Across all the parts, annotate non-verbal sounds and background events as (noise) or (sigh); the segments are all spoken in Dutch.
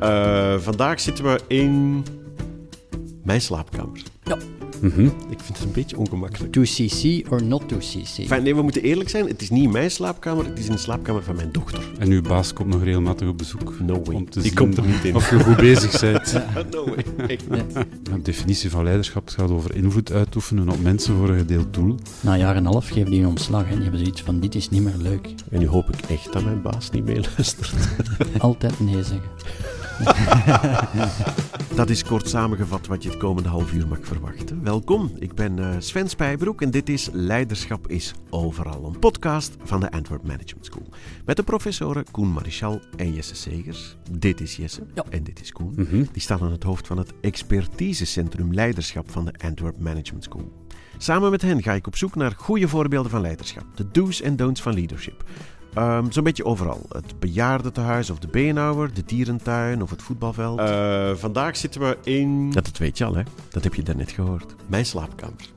Eh, vandaag zitten we in mijn slaapkamer. Ja. Mhm. Ik vind het een beetje ongemakkelijk. 2cc or not 2cc? Enfin, nee, we moeten eerlijk zijn. Het is niet mijn slaapkamer, het is in de slaapkamer van mijn dochter. En uw baas komt nog regelmatig op bezoek. No way. Om te Die zien komt er niet in. Of je goed bezig (laughs) bent. no way. Echt Nee. (laughs) De definitie van leiderschap gaat over invloed uitoefenen op mensen voor een gedeeld doel. Na een jaar en een half geven die een ontslag. Hè. Die hebben zoiets van, dit is niet meer leuk. En nu hoop ik echt dat mijn baas niet meeluistert. Altijd nee zeggen. (laughs) (laughs) Dat is kort samengevat wat je het komende half uur mag verwachten. Welkom, ik ben eh, Sven Spijbroek en dit is Leiderschap is Overal, een podcast van de Antwerp Management School. Met de professoren Koen Marichal en Jesse Segers. Dit is Jesse Ja. en dit is Koen. Mhm. Die staan aan het hoofd van het expertisecentrum Leiderschap van de Antwerp Management School. Samen met hen ga ik op zoek naar goede voorbeelden van leiderschap. De do's en don'ts van leadership. Ehm, Zo'n beetje overal. Het bejaardentehuis of de beenhouwer, de dierentuin of het voetbalveld. Eh, vandaag zitten we in... Dat, dat weet je al, hè? Dat heb je daarnet gehoord. Mijn slaapkamer.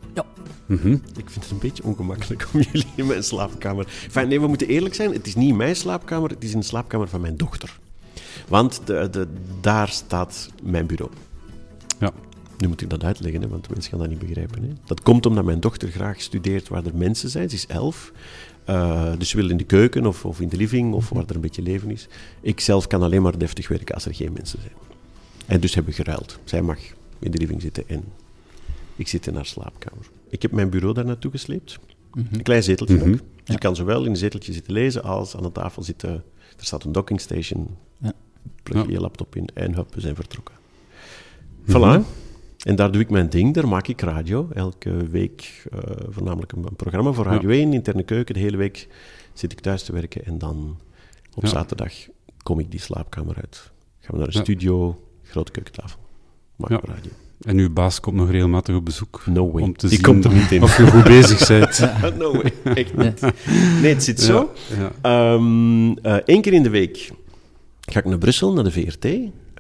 Mhm. Ik vind het een beetje ongemakkelijk om (laughs) jullie in mijn slaapkamer... Enfin, nee, we moeten eerlijk zijn. Het is niet mijn slaapkamer, het is in de slaapkamer van mijn dochter. Want de, de, daar staat mijn bureau. Ja. Nu moet ik dat uitleggen, hè, want mensen gaan dat niet begrijpen. Hè. Dat komt omdat mijn dochter graag studeert waar er mensen zijn. Ze is elf. Eh, dus ze wil in de keuken of, of in de living of waar er een beetje leven is. Ik zelf kan alleen maar deftig werken als er geen mensen zijn. En dus hebben we geruild. Zij mag in de living zitten en ik zit in haar slaapkamer. Ik heb mijn bureau daar naartoe gesleept. Mhm. Een klein zeteltje Mhm. ook. Dus Ja. kan zowel in een zeteltje zitten lezen als aan de tafel zitten. Er staat een docking station. Ja. Plug je Ja. je laptop in en hup, we zijn vertrokken. Mhm. Voilà. En daar doe ik mijn ding, daar maak ik radio. Elke week eh, voornamelijk een, een programma voor Radio 1, interne keuken. De hele week zit ik thuis te werken en dan op Ja. zaterdag kom ik die slaapkamer uit. Gaan we naar de Ja. studio, grote keukentafel. Maken Ja. radio. En uw baas komt nog regelmatig op bezoek. No way. Om te die zien komt er niet in. Of je goed bezig bent. (laughs) no way. Echt niet. Nee, het zit zo. Ja. Eén keer in de week ga ik naar Brussel, naar de VRT.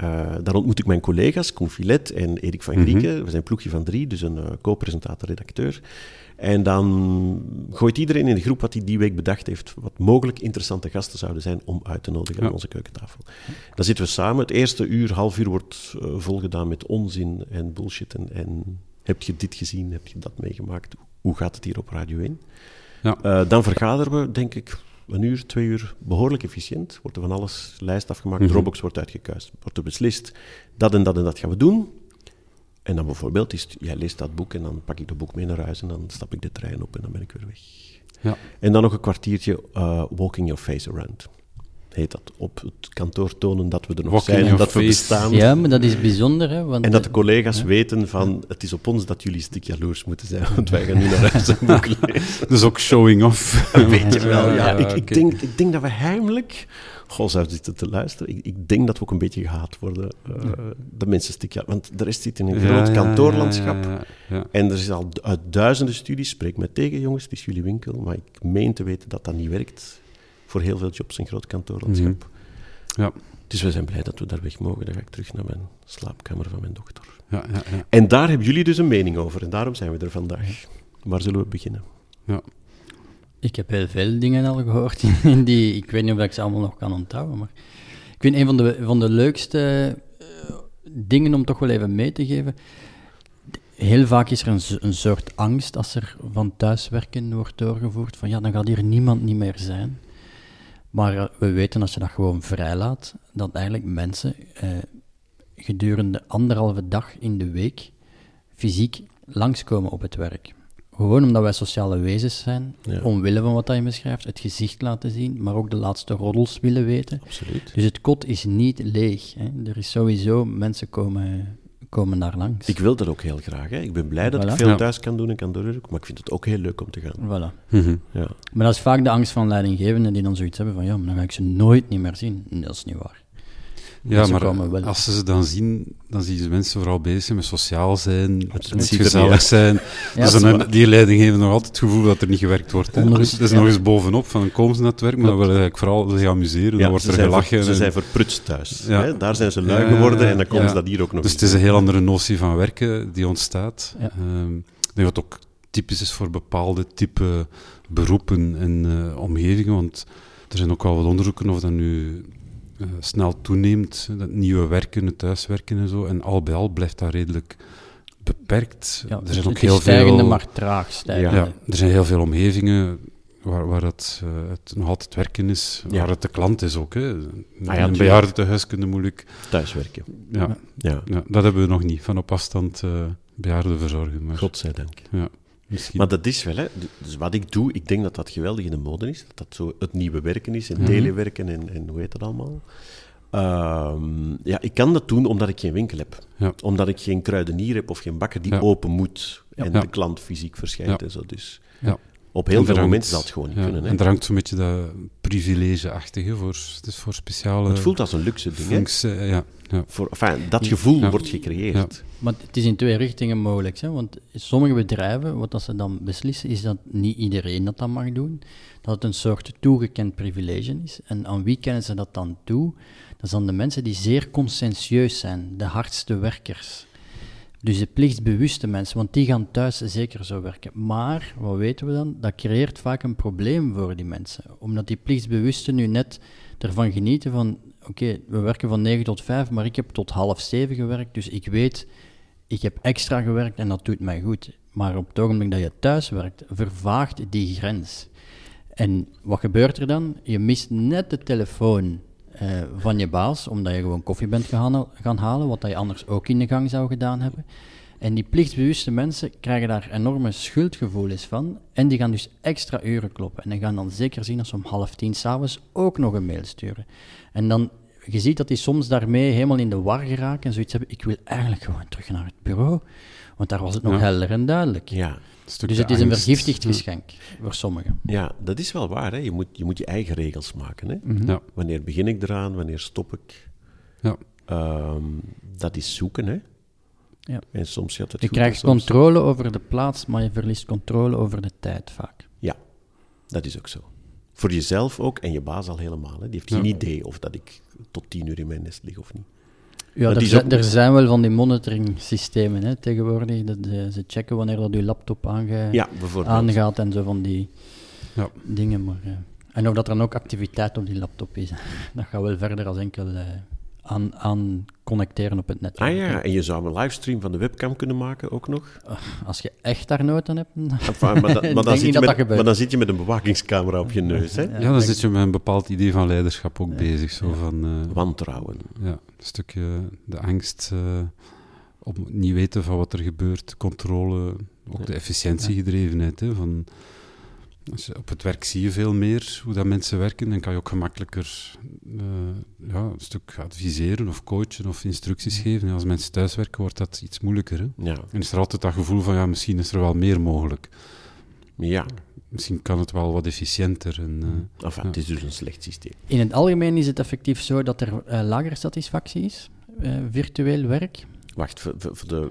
Eh, daar ontmoet ik mijn collega's, Koen Filet en Erik van Mhm. Grieken. We zijn een ploegje van drie, dus een eh, co-presentator-redacteur. En dan gooit iedereen in de groep wat hij die week bedacht heeft, wat mogelijk interessante gasten zouden zijn om uit te nodigen Ja. aan onze keukentafel. Dan zitten we samen. Het eerste uur, half uur wordt eh, volgedaan met onzin en bullshit. En, en heb je dit gezien, heb je dat meegemaakt? Hoe gaat het hier op Radio 1? Ja. Dan vergaderen we, denk ik, een uur, twee uur behoorlijk efficiënt. Wordt er van alles lijst afgemaakt, Mhm. Dropbox wordt uitgekuist. Wordt er beslist, dat en dat en dat gaan we doen. En dan bijvoorbeeld, is, jij leest dat boek en dan pak ik dat boek mee naar huis en dan stap ik de trein op en dan ben ik weer weg. Ja. En dan nog een kwartiertje eh, walking your face around. Heet dat. Op het kantoor tonen dat we er nog Walking zijn, your dat we bestaan. Ja, maar dat is bijzonder, hè. Want, En dat de eh, collega's Ja. weten van, het is op ons dat jullie een stuk jaloers moeten zijn, (laughs) want wij gaan nu naar huis een boek (laughs) lezen. Dus ook showing off. (laughs) Weet je wel, ja. Ja, ik, denk, ik denk dat we heimelijk... Goh, zou zitten te luisteren. Ik, ik denk dat we ook een beetje gehaat worden. eh de mensen stukje... Want de rest zit in een Ja, groot ja, kantoorlandschap. ja, ja, ja. En er is al uit duizenden studies, spreek mij tegen jongens, het is jullie winkel, maar ik meen te weten dat dat niet werkt voor heel veel jobs in groot kantoorlandschap. Ja. Dus we zijn blij dat we daar weg mogen. Dan ga ik terug naar mijn slaapkamer van mijn dochter. Ja, ja, ja. En daar hebben jullie dus een mening over en daarom zijn we er vandaag. Waar zullen we beginnen? Ik heb heel veel dingen al gehoord, (laughs) in die, ik weet niet of ik ze allemaal nog kan onthouden, maar ik vind een van de, van de leukste eh, dingen om toch wel even mee te geven. Heel vaak is er een, een soort angst als er van thuiswerken wordt doorgevoerd, van ja, dan gaat hier niemand niet meer zijn. Maar eh, we weten als je dat gewoon vrijlaat, dat eigenlijk mensen eh, gedurende anderhalve dag in de week fysiek langskomen op het werk. Gewoon omdat wij sociale wezens zijn, Ja. omwille van wat je beschrijft, het gezicht laten zien, maar ook de laatste roddels willen weten. Absoluut. Dus het kot is niet leeg. Hè. Er is sowieso, mensen komen, komen daar langs. Ik wil dat ook heel graag. Hè. Ik ben blij dat ik veel Ja. thuis kan doen en kan doorwerken, maar ik vind het ook heel leuk om te gaan. Voilà. Mhm. Ja. Maar dat is vaak de angst van leidinggevenden die dan zoiets hebben van ja, maar dan ga ik ze nooit niet meer zien. Nee, dat is niet waar. Ja, Mensen maar komen als ze ze dan zien, dan zien ze mensen vooral bezig met sociaal zijn, met gezellig zijn. Ja, dus dan die leidinggevenden nog altijd het gevoel dat er niet gewerkt wordt. hè. Dus dat is ja. nog eens bovenop, van dan komen ze naar het werk, maar dan willen ze eigenlijk vooral zich amuseren, dan wordt ze er gelachen. ze en- zijn verprutst thuis. Ja. Hè. Daar zijn ze lui geworden en dan komen ze dat hier ook nog Dus het is een heel andere notie van werken die ontstaat. Ehm, ik denk dat ook typisch is voor bepaalde type beroepen en eh, omgevingen, want er zijn ook wel wat onderzoeken of dat nu eh, snel toeneemt, dat nieuwe werken, het thuiswerken en zo. En al bij al blijft dat redelijk beperkt. Ja, er het- zijn ook heel stijgende, veel... maar traag stijgende. Ja, er zijn heel veel omgevingen waar, waar het, eh, het nog altijd werken is, Ja. waar het de klant is ook. Hè. In ja, een tuurlijk. bejaardentehuis kunnen moeilijk... Thuiswerken. Ja, Ja, ja, dat hebben we nog niet, van op afstand eh bejaarden verzorgen. Maar, godzijdank. ja, misschien... Maar dat is wel, hè. Dus wat ik doe, ik denk dat dat geweldig in de mode is. Dat dat zo het nieuwe werken is, en Mhm. telewerken en, en hoe heet dat allemaal. Ehm, ja, ik kan dat doen omdat ik geen winkel heb. Ja. Omdat ik geen kruidenier heb of geen bakker die Ja. open moet en Ja. de klant fysiek verschijnt en zo. Dus Ja. Op heel veel momenten zal het gewoon niet ja, kunnen. Hè. En er hangt zo'n beetje dat privilege-achtige voor. Het is voor speciale... het voelt als een luxe ding. Hè. ja, ja. Voor, enfin, dat gevoel Ja. wordt gecreëerd. Maar het is in twee richtingen mogelijk. Hè? Want sommige bedrijven, wat dat ze dan beslissen, is dat niet iedereen dat dan mag doen. Dat het een soort toegekend privilege is. En aan wie kennen ze dat dan toe? Dat zijn de mensen die zeer conscientieus zijn, de hardste werkers. Dus de plichtsbewuste mensen, want die gaan thuis zeker zo werken. Maar, wat weten we dan? Dat creëert vaak een probleem voor die mensen. Omdat die plichtsbewusten nu net ervan genieten van... Oké, we werken van 9 tot 5, maar ik heb tot half 7 gewerkt, dus ik weet... Ik heb extra gewerkt en dat doet mij goed. Maar op het ogenblik dat je thuis werkt, vervaagt die grens. En wat gebeurt er dan? Je mist net de telefoon eh, van je baas, omdat je gewoon koffie bent gaan, gaan halen, wat je anders ook in de gang zou gedaan hebben. En die plichtsbewuste mensen krijgen daar enorme schuldgevoelens van. En die gaan dus extra uren kloppen. En die gaan dan zeker zien als ze om half tien s'avonds ook nog een mail sturen. En dan, je ziet dat die soms daarmee helemaal in de war geraken en zoiets hebben. Ik wil eigenlijk gewoon terug naar het bureau. Want daar was het nog Ja. helder en duidelijk. Ja. Dus het is een angst. vergiftigd Ja. geschenk voor sommigen. ja, dat is wel waar. Hè. Je, moet, je moet je eigen regels maken. Hè. Ja. Wanneer begin ik eraan? Wanneer stop ik? Ja. Ehm, dat is zoeken, hè. Ja. En soms gaat het Je goed, krijgt soms- controle over de plaats, maar je verliest controle over de tijd vaak. Ja, dat is ook zo. Voor jezelf ook en je baas al helemaal. Hè. Die heeft Ja. geen idee of dat ik tot tien uur in mijn nest lig of niet. Ja, er, ook- er zijn wel van die monitoring systemen hè, tegenwoordig. Dat, eh, ze checken wanneer dat je laptop aange, Ja, bijvoorbeeld. aangaat en zo van die Ja. dingen. Maar, eh, en of dat er dan ook activiteit op die laptop is, (laughs) dat gaat wel verder als enkel eh, aan, aan connecteren op het net. Ah ja, en je zou een livestream van de webcam kunnen maken ook nog. Als je echt daar nood aan hebt, Enfin, maar, dan- (laughs) maar, zit je met, gebeurt. maar dan zit je met een bewakingscamera op je neus. Hè? Ja, dan zit je met een bepaald idee van leiderschap ook bezig. Zo van, eh, Wantrouwen. ja, een stukje de angst eh, op niet weten van wat er gebeurt, controle, ook de efficiëntiegedrevenheid. Hè, van, als je, op het werk zie je veel meer hoe dat mensen werken, dan kan je ook gemakkelijker eh, ja, een stuk adviseren of coachen of instructies geven. En als mensen thuiswerken, wordt dat iets moeilijker. Hè? Ja. En is er altijd dat gevoel van, ja, misschien is er wel meer mogelijk. ja. Misschien kan het wel wat efficiënter. En, eh, Enfin, het is dus een slecht systeem. In het algemeen is het effectief zo dat er eh, lagere satisfactie is, eh, virtueel werk. Wacht, voor de,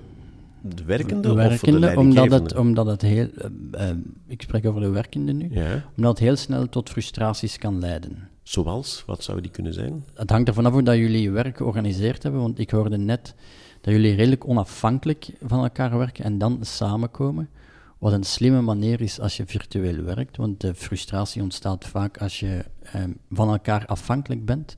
de werkende De of de werkende, omdat het, omdat het heel... eh, eh, ik spreek over de werkende nu. Ja. Omdat het heel snel tot frustraties kan leiden. Zoals? Wat zou die kunnen zijn? Het hangt ervan af hoe dat jullie je werk georganiseerd hebben, want ik hoorde net dat jullie redelijk onafhankelijk van elkaar werken en dan samenkomen. Wat een slimme manier is als je virtueel werkt, want de frustratie ontstaat vaak als je eh, van elkaar afhankelijk bent.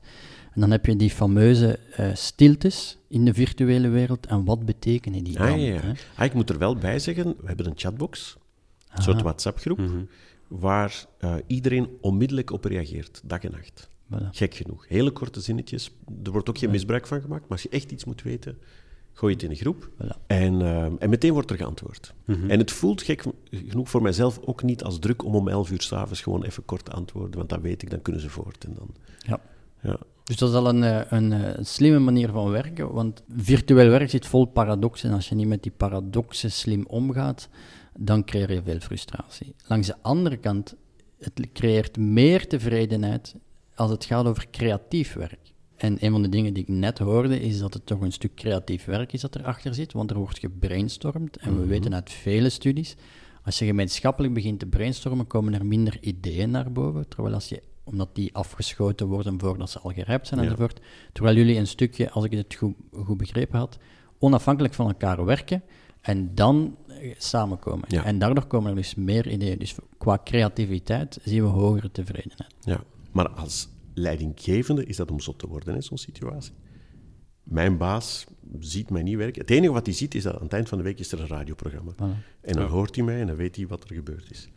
En dan heb je die fameuze eh, stiltes in de virtuele wereld. En wat betekenen die dan? Ah, ja. hè? Ah, ik moet er wel bij zeggen, we hebben een chatbox, een soort WhatsApp-groep, waar eh, iedereen onmiddellijk op reageert, dag en nacht. Voilà. Gek genoeg. Hele korte zinnetjes. Er wordt ook geen misbruik van gemaakt, maar als je echt iets moet weten, gooi je het in een groep. Voilà. En, eh, en meteen wordt er geantwoord. Mhm. En het voelt gek genoeg voor mijzelf ook niet als druk om om 11 uur s'avonds gewoon even kort te antwoorden, want dan weet ik, dan kunnen ze voort. En dan, Ja. ja. Dus dat is al een, eh, een, eh, slimme manier van werken, want virtueel werk zit vol paradoxen. En als je niet met die paradoxen slim omgaat, dan creëer je veel frustratie. Langs de andere kant, het creëert meer tevredenheid als het gaat over creatief werk. En een van de dingen die ik net hoorde, is dat het toch een stuk creatief werk is dat erachter zit, want er wordt gebrainstormd. En we weten uit vele studies, als je gemeenschappelijk begint te brainstormen, komen er minder ideeën naar boven. Terwijl als je, omdat die afgeschoten worden voordat ze al gerijpt zijn Ja. enzovoort. Terwijl jullie een stukje, als ik het goed, goed begrepen had, onafhankelijk van elkaar werken en dan eh, samenkomen. Ja. En daardoor komen er dus meer ideeën. Dus qua creativiteit zien we hogere tevredenheid. Ja, maar als, leidinggevende is dat om zot te worden in zo'n situatie. Mijn baas ziet mij niet werken. Het enige wat hij ziet is dat aan het eind van de week is er een radioprogramma. Voilà. En dan Ja. hoort hij mij en dan weet hij wat er gebeurd is.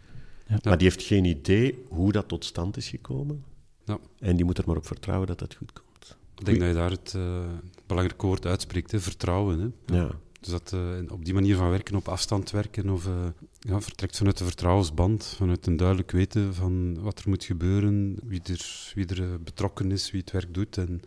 Ja. Maar die heeft geen idee hoe dat tot stand is gekomen. Ja. En die moet er maar op vertrouwen dat dat goed komt. Ik denk dat je daar het eh, belangrijke woord uitspreekt, hè, vertrouwen. Hè. Ja. Dus dat eh, op die manier van werken, op afstand werken, of, eh, ja, vertrekt vanuit de vertrouwensband, vanuit een duidelijk weten van wat er moet gebeuren, wie er, wie er betrokken is, wie het werk doet. En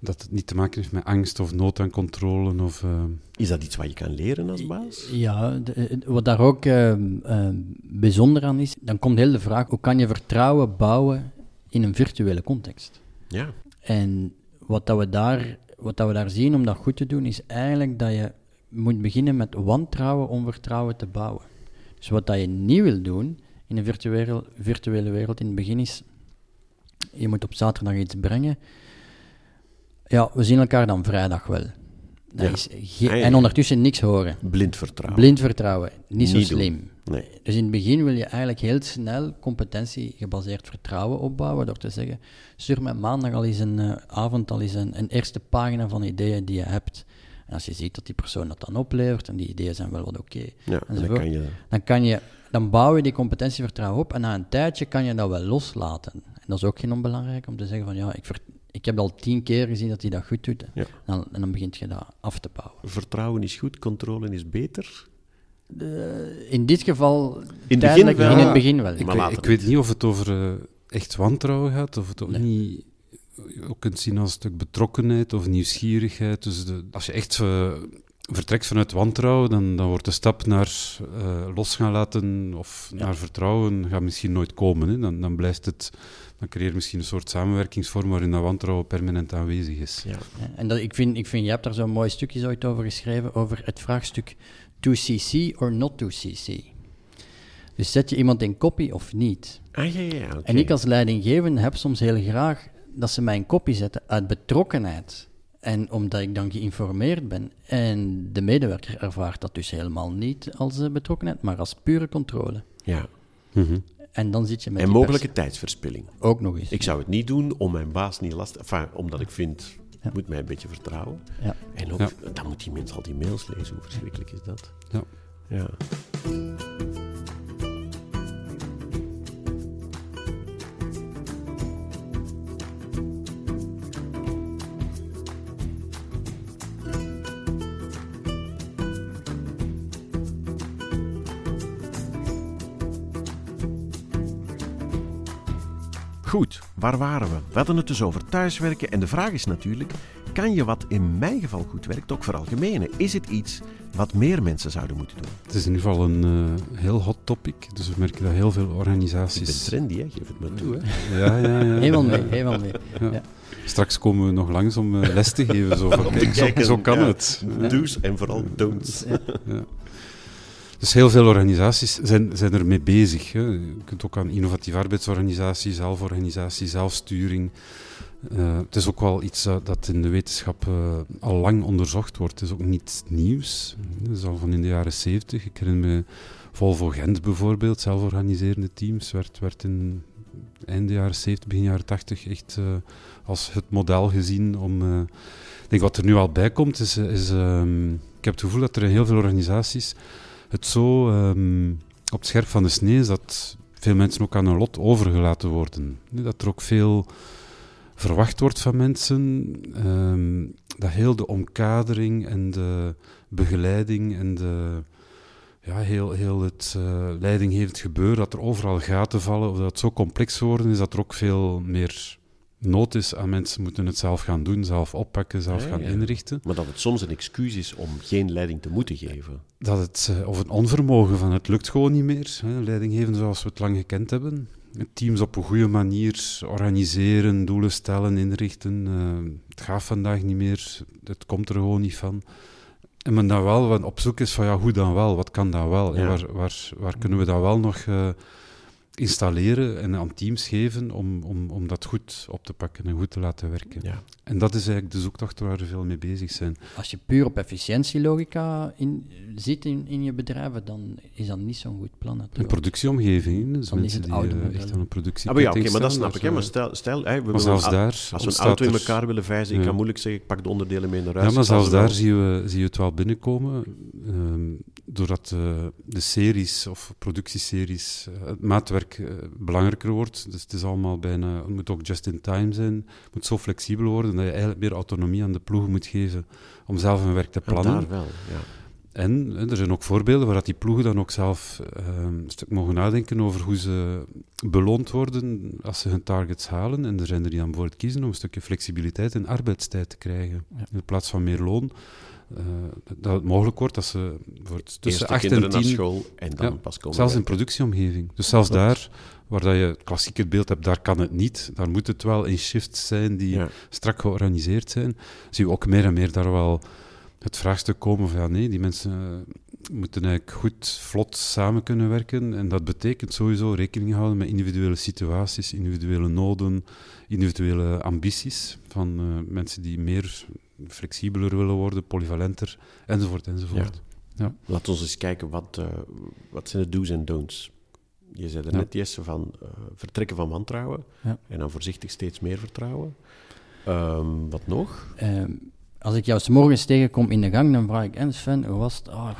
dat het niet te maken heeft met angst of nood aan controle. Of, eh, Is dat iets wat je kan leren als baas? Ja, de- wat daar ook eh, eh, bijzonder aan is, dan komt heel de vraag, hoe kan je vertrouwen bouwen in een virtuele context? Ja. En wat, dat we, daar, wat dat we daar zien om dat goed te doen, is eigenlijk dat je moet beginnen met wantrouwen om vertrouwen te bouwen. Dus wat dat je niet wil doen in een virtuele, virtuele wereld in het begin is, je moet op zaterdag iets brengen. Ja, we zien elkaar dan vrijdag wel. Dat Ja. is ge- Ah. En ondertussen niks horen. Blind vertrouwen. Blind vertrouwen, niet zo Niet slim. Nee. Dus in het begin wil je eigenlijk heel snel competentie-gebaseerd vertrouwen opbouwen door te zeggen, stuur mij maandag al eens een eh, avond al eens een, een eerste pagina van ideeën die je hebt. En als je ziet dat die persoon dat dan oplevert en die ideeën zijn wel wat oké, Ja, dan kan je... dan, kan je, dan bouw je die competentievertrouwen op en na een tijdje kan je dat wel loslaten. En dat is ook geen onbelangrijk om te zeggen van ja, ik, ver- ik heb al tien keer gezien dat hij dat goed doet. Ja. Dan, en dan begint je dat af te bouwen. Vertrouwen is goed, controle is beter. De- in dit geval, tijdelijk, wel. in het begin wel. ik, Maar weet, later ik weet niet. of het over eh, echt wantrouwen gaat, of het ook Nee. niet je ook kunt zien als een stuk betrokkenheid of nieuwsgierigheid. Dus de, als je echt eh, vertrekt vanuit wantrouwen, dan, dan wordt de stap naar eh, los gaan laten of Ja. naar vertrouwen gaat misschien nooit komen. Hè. Dan, dan blijft het, dan creëer je misschien een soort samenwerkingsvorm waarin dat wantrouwen permanent aanwezig is. Ja. En dat, ik, vind, ik vind, je hebt daar zo'n mooi stukje ooit over geschreven, over het vraagstuk to CC or not to CC. Dus zet je iemand in kopie of niet? Ah, ja, ja, oké. En ik als leidinggevende heb soms heel graag dat ze mij in kopie zetten uit betrokkenheid. En omdat ik dan geïnformeerd ben. En de medewerker ervaart dat dus helemaal niet als eh, betrokkenheid, maar als pure controle. Ja. Mhm. En dan zit je met En mogelijke pers- tijdsverspilling. Ook nog eens. Ik zou het niet doen om mijn baas niet last... Enfin, omdat ik vind, Ja. moet mij een beetje vertrouwen. Ja. En ook, Ja. dan moet die mens al die mails lezen. Hoe verschrikkelijk is dat? Ja. Waar waren we? We hadden het dus over thuiswerken en de vraag is natuurlijk, kan je wat in mijn geval goed werkt ook veralgemenen? Is het iets wat meer mensen zouden moeten doen? Het is in ieder geval een eh, heel hot topic. Dus we merken dat heel veel Ik ben organisaties. trendy, hè? geef het maar toe. Hè? Ja, ja, ja. (laughs) Helemaal mee, helemaal mee. Ja. Ja. Straks komen we nog langs om eh, les te geven. Zo, van, kijk, zo, kijken, zo kan ja. het. Do's en vooral don'ts. Ja. Dus heel veel organisaties zijn, zijn ermee bezig. Hè. Je kunt ook aan innovatieve arbeidsorganisatie, zelforganisatie, zelfsturing. Eh, het is ook wel iets dat in de wetenschap eh, al lang onderzocht wordt. Het is ook niet nieuws. Het is al van in de jaren zeventig. Ik herinner me Volvo Gent bijvoorbeeld, zelforganiserende teams, werd, werd in einde jaren 70, begin jaren 80 echt eh, als het model gezien om... ik denk wat er nu al bij komt, is... is ehm, ik heb het gevoel dat er heel veel organisaties het zo ehm, op het scherp van de snee is dat veel mensen ook aan hun lot overgelaten worden. Dat er ook veel verwacht wordt van mensen. ehm, dat heel de omkadering en de begeleiding en de, ja, heel, heel het eh, leidinggevend gebeuren, dat er overal gaten vallen, of dat het zo complex geworden is, dat er ook veel meer nood is aan mensen moeten het zelf gaan doen, zelf oppakken, zelf Ja, gaan ja. inrichten. Maar dat het soms een excuus is om geen leiding te moeten geven. Dat het, eh, of een onvermogen van het lukt gewoon niet meer. Hè, leidinggeven zoals we het lang gekend hebben. Teams op een goede manier organiseren, doelen stellen, inrichten. eh, het gaat vandaag niet meer, het komt er gewoon niet van. En men dan wel op zoek is van ja, hoe dan wel, wat kan dan wel? Ja. waar, waar, waar kunnen we dan wel nog eh, installeren en aan teams geven om, om, om dat goed op te pakken en goed te laten werken. Ja. En dat is eigenlijk de zoektocht waar we veel mee bezig zijn. Als je puur op efficiëntielogica in, zit in, in je bedrijven, dan is dat niet zo'n goed plan. Een natuurlijk. productieomgeving, dus Dan is mensen het die oude eh, echt aan een productie Ah, maar ja, oké, maar dat snap ik. Hè, maar stel, stel hè, we Maar willen zelfs een- daar als we een auto in er- elkaar willen vijzen, ik Ja. kan moeilijk zeggen, ik pak de onderdelen mee naar huis. Ja, maar zelfs wel- daar zie je, zie je het wel binnenkomen. ehm, doordat eh, de series of productieseries, eh, het maatwerk eh, belangrijker wordt. Dus het is allemaal bijna, het moet ook just in time zijn. Het moet zo flexibel worden dat je eigenlijk meer autonomie aan de ploegen moet geven om zelf hun werk te plannen. daar wel, ja. En er zijn ook voorbeelden waar dat die ploegen dan ook zelf ehm, een stuk mogen nadenken over hoe ze beloond worden als ze hun targets halen. En er zijn er die dan bijvoorbeeld kiezen om een stukje flexibiliteit in arbeidstijd te krijgen. Ja. In plaats van meer loon. Eh, dat het mogelijk wordt dat ze voor tussen Eerst de 8 en kinderen 10 naar school en dan Ja, pas komen Zelfs in productieomgeving. Dus zelfs Klopt. daar, waar dat je het klassieke beeld hebt, daar kan het niet. Daar moet het wel in shifts zijn die Ja. strak georganiseerd zijn. Zie je ook meer en meer daar wel het vraagstuk komen van ja, nee, die mensen eh, moeten eigenlijk goed, vlot samen kunnen werken. En dat betekent sowieso rekening houden met individuele situaties, individuele noden, individuele ambities van eh, mensen die meer flexibeler willen worden, polyvalenter, enzovoort, enzovoort. Laten we eens kijken, wat, eh, wat zijn de do's en don'ts? Je zei er Ja. net, Jesse, van eh, vertrekken van wantrouwen Ja. en dan voorzichtig steeds meer vertrouwen. Ehm, wat nog? Ehm, als ik jou 's morgens tegenkom in de gang, dan vraag ik, en Sven, hoe was het? Ah,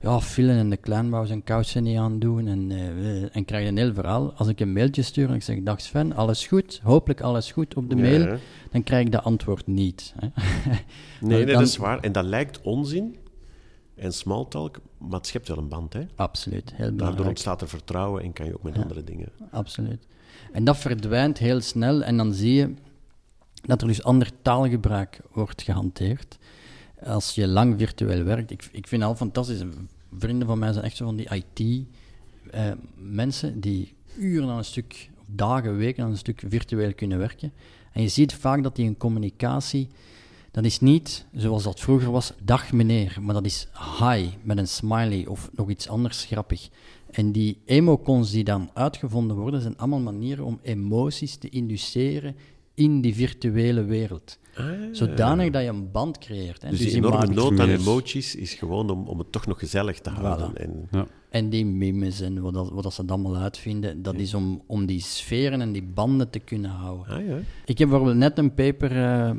ja, Filen en de klein wou zijn kousen niet aandoen en, eh, en krijg je een heel verhaal. Als ik een mailtje stuur en ik zeg, dag Sven, alles goed? Hopelijk alles goed op de Ja, mail. hè? Dan krijg ik dat antwoord niet. Hè. Nee, (laughs) nee, dan- dat is waar. En dat lijkt onzin en small talk, maar het schept wel een band. Hè? Absoluut, heel Daardoor belangrijk. ontstaat er vertrouwen en kan je ook met Ja. andere dingen. Absoluut. En dat verdwijnt heel snel en dan zie je dat er dus ander taalgebruik wordt gehanteerd. Als je lang virtueel werkt, ik, ik vind het al fantastisch. Vrienden van mij zijn echt zo van die IT-mensen die uren aan een stuk, of dagen, weken aan een stuk virtueel kunnen werken. En je ziet vaak dat die een communicatie, dat is niet zoals dat vroeger was, dag meneer, maar dat is hi met een smiley of nog iets anders grappig. En die emocons die dan uitgevonden worden, zijn allemaal manieren om emoties te induceren in die virtuele wereld. Zodanig dat je een band creëert. Hè. Dus, Dus die enorme maakt- nood aan emoties is gewoon om, om het toch nog gezellig te houden. Voilà. En, Ja. En die memes en wat, dat, wat dat ze dat allemaal uitvinden, dat is om, om die sferen en die banden te kunnen houden. ah, ja. Ik heb bijvoorbeeld net een paper eh,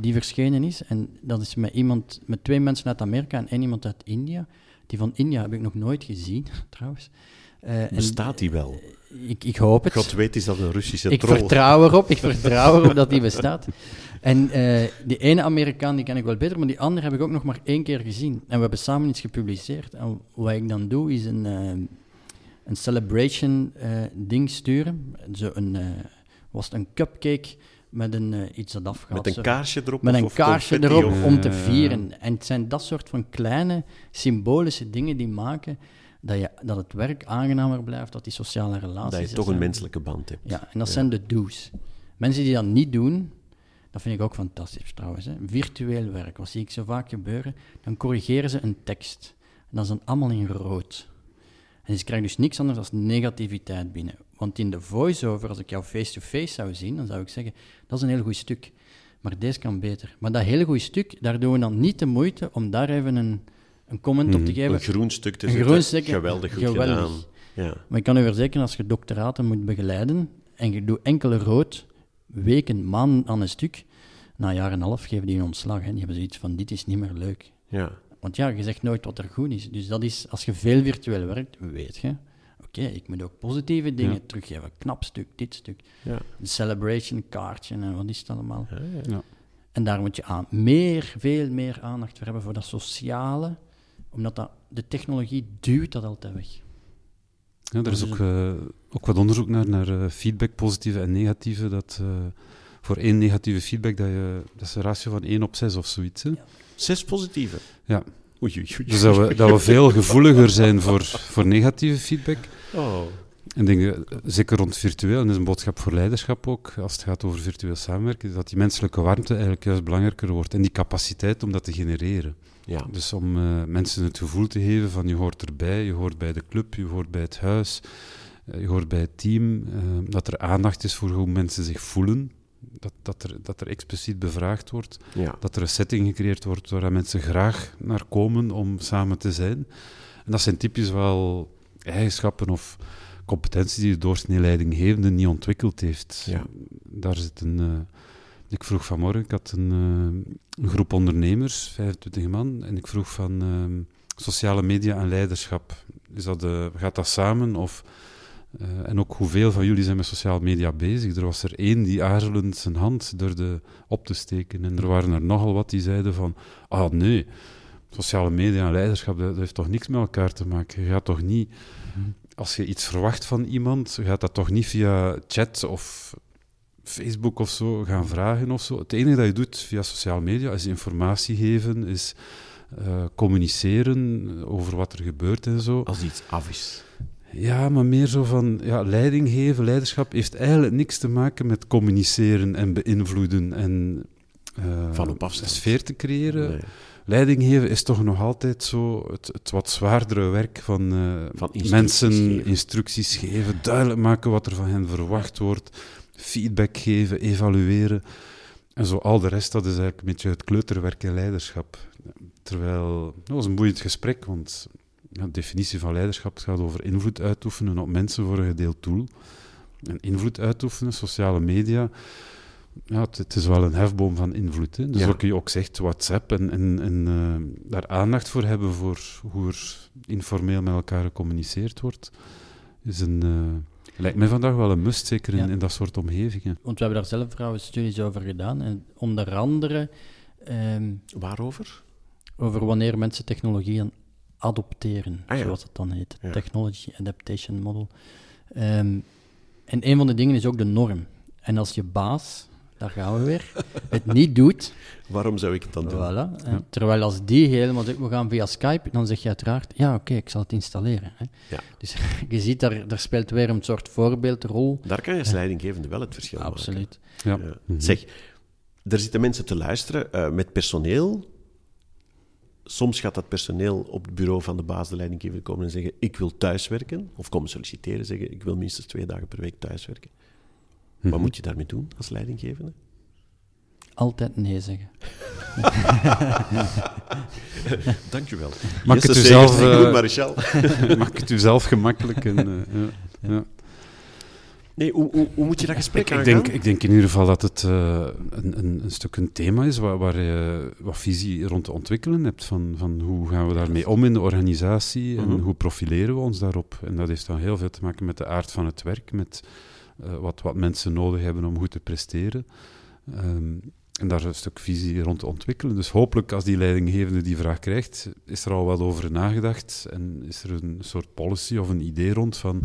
die verschenen is, en dat is met, iemand, met twee mensen uit Amerika en één iemand uit India. Die van India heb ik nog nooit gezien, (laughs) trouwens. Eh, en Bestaat die wel? ik, ik hoop het. God weet is dat een Russische ik troll. vertrouw erop, ik (laughs) vertrouw erop dat die bestaat. En eh, die ene Amerikaan die ken ik wel beter, maar die andere heb ik ook nog maar één keer gezien. En we hebben samen iets gepubliceerd. En wat ik dan doe, is een, eh, een celebration eh, ding sturen. Zo een, eh, was het een cupcake met een, eh, iets dat afgaat. Met een zo. kaarsje erop? Met een of kaarsje erop of- om te vieren. En het zijn dat soort van kleine symbolische dingen die maken dat, je, dat het werk aangenamer blijft, dat die sociale relaties... Dat je toch een menselijke band hebt. Ja, en dat Ja. zijn de do's. Mensen die dat niet doen, dat vind ik ook fantastisch trouwens. Hè. Virtueel werk, wat zie ik zo vaak gebeuren, dan corrigeren ze een tekst. En dat is dan allemaal in rood. En ze krijgen dus niks anders dan negativiteit binnen. Want in de voice-over, als ik jou face-to-face zou zien, dan zou ik zeggen, dat is een heel goed stuk. Maar deze kan beter. Maar dat hele goede stuk, daar doen we dan niet de moeite om daar even een, een comment op te geven. Een groen stuk te Een groen stuk, Geweldig goed geweldig. gedaan. Ja. Maar ik kan u verzekeren, als je doctoraten moet begeleiden en je doet enkele rood, weken, maanden aan een stuk, na een jaar en een half geven die een ontslag. Hè. Die hebben zoiets van, dit is niet meer leuk. Ja. Want ja, je zegt nooit wat er goed is. Dus dat is, als je veel virtueel werkt, weet je, oké, ik moet ook positieve dingen Ja. teruggeven. Knap stuk, dit stuk. Ja. Een celebration kaartje en wat is het allemaal. Ah, ja. Ja. En daar moet je aan meer, veel meer aandacht voor hebben voor dat sociale, omdat dat, de technologie duwt dat altijd weg. Ja, er is Dus ook, eh, ook wat onderzoek naar, naar eh, feedback, positieve en negatieve. Dat eh, voor één negatieve feedback, dat, je, dat is een ratio van 1 op 6 of zoiets. Hè? Zes positieve. Ja. Oei, oei, oei. Dus dat we, dat we veel (laughs) gevoeliger zijn voor, voor negatieve feedback. Oh. En dingen, zeker rond virtueel, en dat is een boodschap voor leiderschap ook, als het gaat over virtueel samenwerken, is dat die menselijke warmte eigenlijk juist belangrijker wordt. En die capaciteit om dat te genereren. Ja. Dus om eh, mensen het gevoel te geven van je hoort erbij, je hoort bij de club, je hoort bij het huis. je hoort bij het team eh, dat er aandacht is voor hoe mensen zich voelen. Dat, dat, er, dat er expliciet bevraagd wordt. Ja. Dat er een setting gecreëerd wordt waar mensen graag naar komen om samen te zijn. En dat zijn typisch wel eigenschappen of competenties die de doorsnee leidinggevende niet ontwikkeld heeft. Ja. Daar zit een... ik vroeg vanmorgen, ik had een, eh, een groep ondernemers, 25 man, en ik vroeg van ehm, sociale media en leiderschap. Is dat, eh, gaat dat samen? Of, eh, en ook hoeveel van jullie zijn met sociale media bezig? Er was er één die aarzelend zijn hand durfde op te steken. En er waren er nogal wat die zeiden van, ah nee, sociale media en leiderschap, dat, dat heeft toch niks met elkaar te maken. Je gaat toch niet, als je iets verwacht van iemand, je gaat dat toch niet via chat of Facebook of zo gaan vragen of zo. Het enige dat je doet via sociale media is informatie geven, is eh, communiceren over wat er gebeurt en zo. Als iets af is. Ja, maar meer zo van ja, leiding geven, leiderschap heeft eigenlijk niks te maken met communiceren en beïnvloeden en eh, Van op afstand. sfeer te creëren. Nee. Leiding geven is toch nog altijd zo het, het wat zwaardere werk van, eh, Van instructies mensen geven. instructies geven, duidelijk maken wat er van hen verwacht wordt, feedback geven, evalueren. En zo al de rest, dat is eigenlijk een beetje het kleuterwerk in leiderschap. Terwijl, dat was een boeiend gesprek, want ja, de definitie van leiderschap gaat over invloed uitoefenen op mensen voor een gedeeld doel. En invloed uitoefenen, sociale media, ja, het, het is wel een hefboom van invloed. Hè. Dus Ja. wat je ook zegt, WhatsApp en, en, en eh, daar aandacht voor hebben voor hoe er informeel met elkaar gecommuniceerd wordt, is een, eh, lijkt mij vandaag wel een must, zeker in, Ja. in dat soort omgevingen. Want we hebben daar zelf trouwens studies over gedaan. En onder andere ehm, Waarover? over wanneer mensen technologie gaan adopteren, Ah, ja. zoals het dan heet. Ja. Technology Adaptation Model. Ehm, en een van de dingen is ook de norm. En als je baas, daar gaan we weer, het niet doet, Waarom zou ik het dan doen? voilà, en terwijl als die helemaal zegt, we gaan via Skype, dan zeg je uiteraard, ja oké, ik zal het installeren. Hè. Ja. Dus (laughs) je ziet, daar, daar speelt weer een soort voorbeeldrol. Daar kan je als leidinggevende wel het verschil maken. Absoluut. Ja. Ja. Mhm. Zeg, er zitten mensen te luisteren eh, met personeel. Soms gaat dat personeel op het bureau van de baas, de leidinggever, komen en zeggen: Ik wil thuiswerken. Of komen solliciteren zeggen: Ik wil minstens twee dagen per week thuiswerken. Wat Mhm. moet je daarmee doen als leidinggevende? Altijd nee zeggen. (laughs) Dankjewel. Mag ik het u zelf, eh. (laughs) (laughs) Maak het u zelf gemakkelijk. En, eh, ja. Ja. Nee, hoe, hoe, hoe moet je dat gesprek Ik, ik, denk, ik denk in ieder geval dat het eh, een, een, een stuk een thema is waar, waar je wat visie rond te ontwikkelen hebt. Van, van hoe gaan we daarmee om in de organisatie en Mhm. hoe profileren we ons daarop. En dat heeft dan heel veel te maken met de aard van het werk, met eh, wat, wat mensen nodig hebben om goed te presteren. Ehm, en daar een stuk visie rond te ontwikkelen. Dus hopelijk, als die leidinggevende die vraag krijgt, is er al wat over nagedacht en is er een soort policy of een idee rond van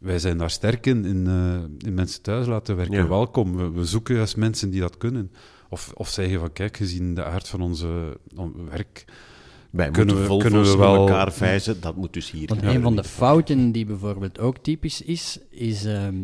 wij zijn daar sterk in, in, eh, in mensen thuis laten werken. Ja. Welkom, we, we zoeken juist mensen die dat kunnen. Of, of zeggen van, kijk, gezien de aard van onze on- werk... Wij kunnen moeten we- kunnen we wel- elkaar vijzen, dat moet dus hier. Want Ja. een van de fouten die bijvoorbeeld ook typisch is, is... ehm,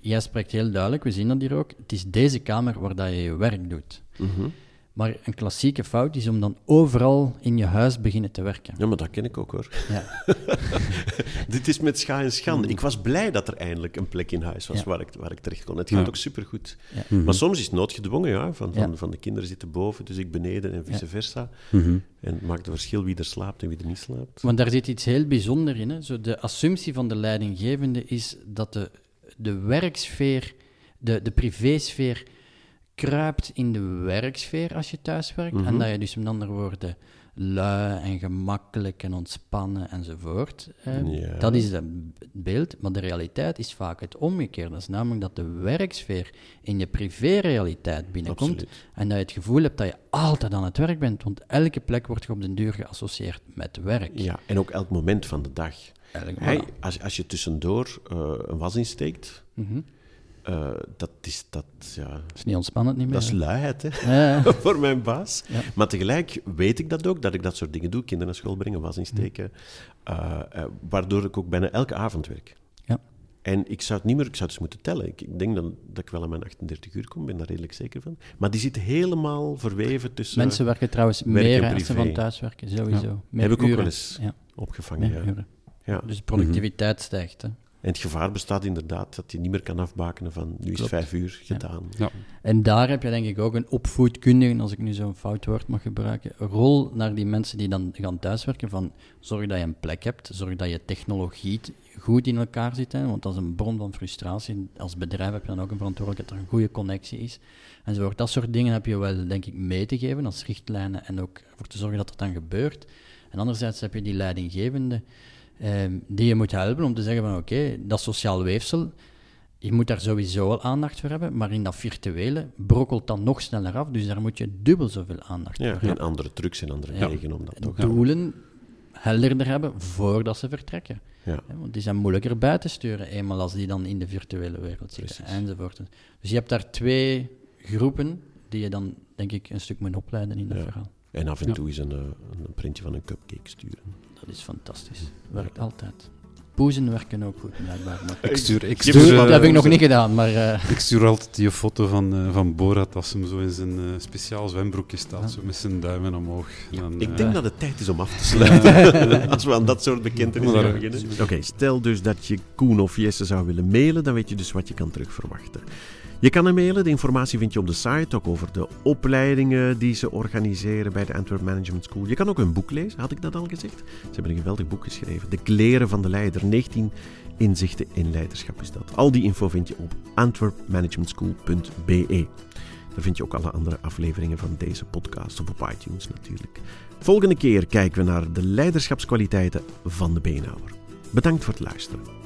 jij spreekt heel duidelijk, we zien dat hier ook. Het is deze kamer waar dat je je werk doet. Mhm. Maar een klassieke fout is om dan overal in je huis beginnen te werken. Ja, maar dat ken ik ook hoor. Ja. (laughs) Dit is met scha en schande. Ik was blij dat er eindelijk een plek in huis was Ja. waar, ik, waar ik terecht kon. Het gaat Ja. ook supergoed. Ja. Mhm. Maar soms is het noodgedwongen, ja. Van, van, Ja. van de kinderen zitten boven, dus ik beneden en vice versa. Mhm. En het maakt een verschil wie er slaapt en wie er niet slaapt. Want daar zit iets heel bijzonders in. Hè. Zo de assumptie van de leidinggevende is dat de, de werksfeer, de, de privésfeer, kruipt in de werksfeer als je thuis werkt. Mhm. En dat je dus met andere woorden lui en gemakkelijk en ontspannen enzovoort. eh, Ja. Dat is het beeld, maar de realiteit is vaak het omgekeerde. Dat is namelijk dat de werksfeer in je privérealiteit binnenkomt Absoluut. en dat je het gevoel hebt dat je altijd aan het werk bent, want elke plek wordt je op den duur geassocieerd met werk. Ja, en ook elk moment van de dag. Voilà. als, als je tussendoor eh, een was insteekt, Mhm. eh, dat is, dat, ja, Dat is niet ontspannend niet meer. dat is luiheid, hè. Ja. (laughs) voor mijn baas. Ja. Maar tegelijk weet ik dat ook, dat ik dat soort dingen doe. Kinderen naar school brengen, was insteken. eh, waardoor ik ook bijna elke avond werk. Ja. En ik zou het niet meer, ik zou het eens moeten tellen. Ik, ik denk dan, dat ik wel aan mijn 38 uur kom, ben daar redelijk zeker van. Maar die zit helemaal verweven tussen... Mensen werken trouwens meer als ze van thuis werken, sowieso. Heb ik ook wel eens opgevangen, ja. Dus de productiviteit stijgt. Hè. En het gevaar bestaat inderdaad dat je niet meer kan afbakenen van nu is vijf uur gedaan. Ja. En daar heb je denk ik ook een opvoedkundige, als ik nu zo'n fout woord mag gebruiken, rol naar die mensen die dan gaan thuiswerken van zorg dat je een plek hebt, zorg dat je technologie goed in elkaar zit, hè, want dat is een bron van frustratie. Als bedrijf heb je dan ook een verantwoordelijkheid dat er een goede connectie is. En zo, dat soort dingen heb je wel, denk ik, mee te geven als richtlijnen en ook voor te zorgen dat dat dan gebeurt. En anderzijds heb je die leidinggevende ehm, die je moet helpen om te zeggen van oké, dat sociaal weefsel, je moet daar sowieso al aandacht voor hebben, maar in dat virtuele brokkelt dan nog sneller af, dus daar moet je dubbel zoveel aandacht Ja, voor hebben. en andere trucs en andere Ja. wegen om dat En toch doelen helderder hebben voordat ze vertrekken. Ja. Hè, Want die zijn moeilijker bij te sturen, eenmaal als die dan in de virtuele wereld zitten, Precies. enzovoort. Dus je hebt daar twee groepen die je dan, denk ik, een stuk moet opleiden in dat Ja. verhaal. En af en Ja. toe eens een, eh, een printje van een cupcake sturen. Dat is fantastisch. Werkt altijd. Poezen werken ook goed, blijkbaar. Maar Ik stuur, ik Je stuur, dat heb ik nog niet gedaan, maar... eh, (laughs) ik stuur altijd die foto van, eh, van Borat als hem zo in zijn eh, speciaal zwembroekje staat, zo met zijn duimen omhoog. Dan, Ik denk dat het tijd is om af te (laughs) sluiten. (laughs) Als we aan dat soort bekentenissen gaan beginnen. Oké, stel dus dat je Koen of Jesse zou willen mailen, dan weet je dus wat je kan terugverwachten. Je kan hem mailen, de informatie vind je op de site, ook over de opleidingen die ze organiseren bij de Antwerp Management School. Je kan ook een boek lezen, had ik dat al gezegd? Ze hebben een geweldig boek geschreven, De Kleren van de Leider, 19 inzichten in leiderschap is dat. Al die info vind je op antwerpmanagementschool.be. Daar vind je ook alle andere afleveringen van deze podcast, of op iTunes natuurlijk. Volgende keer kijken we naar de leiderschapskwaliteiten van de beenhouwer. Bedankt voor het luisteren.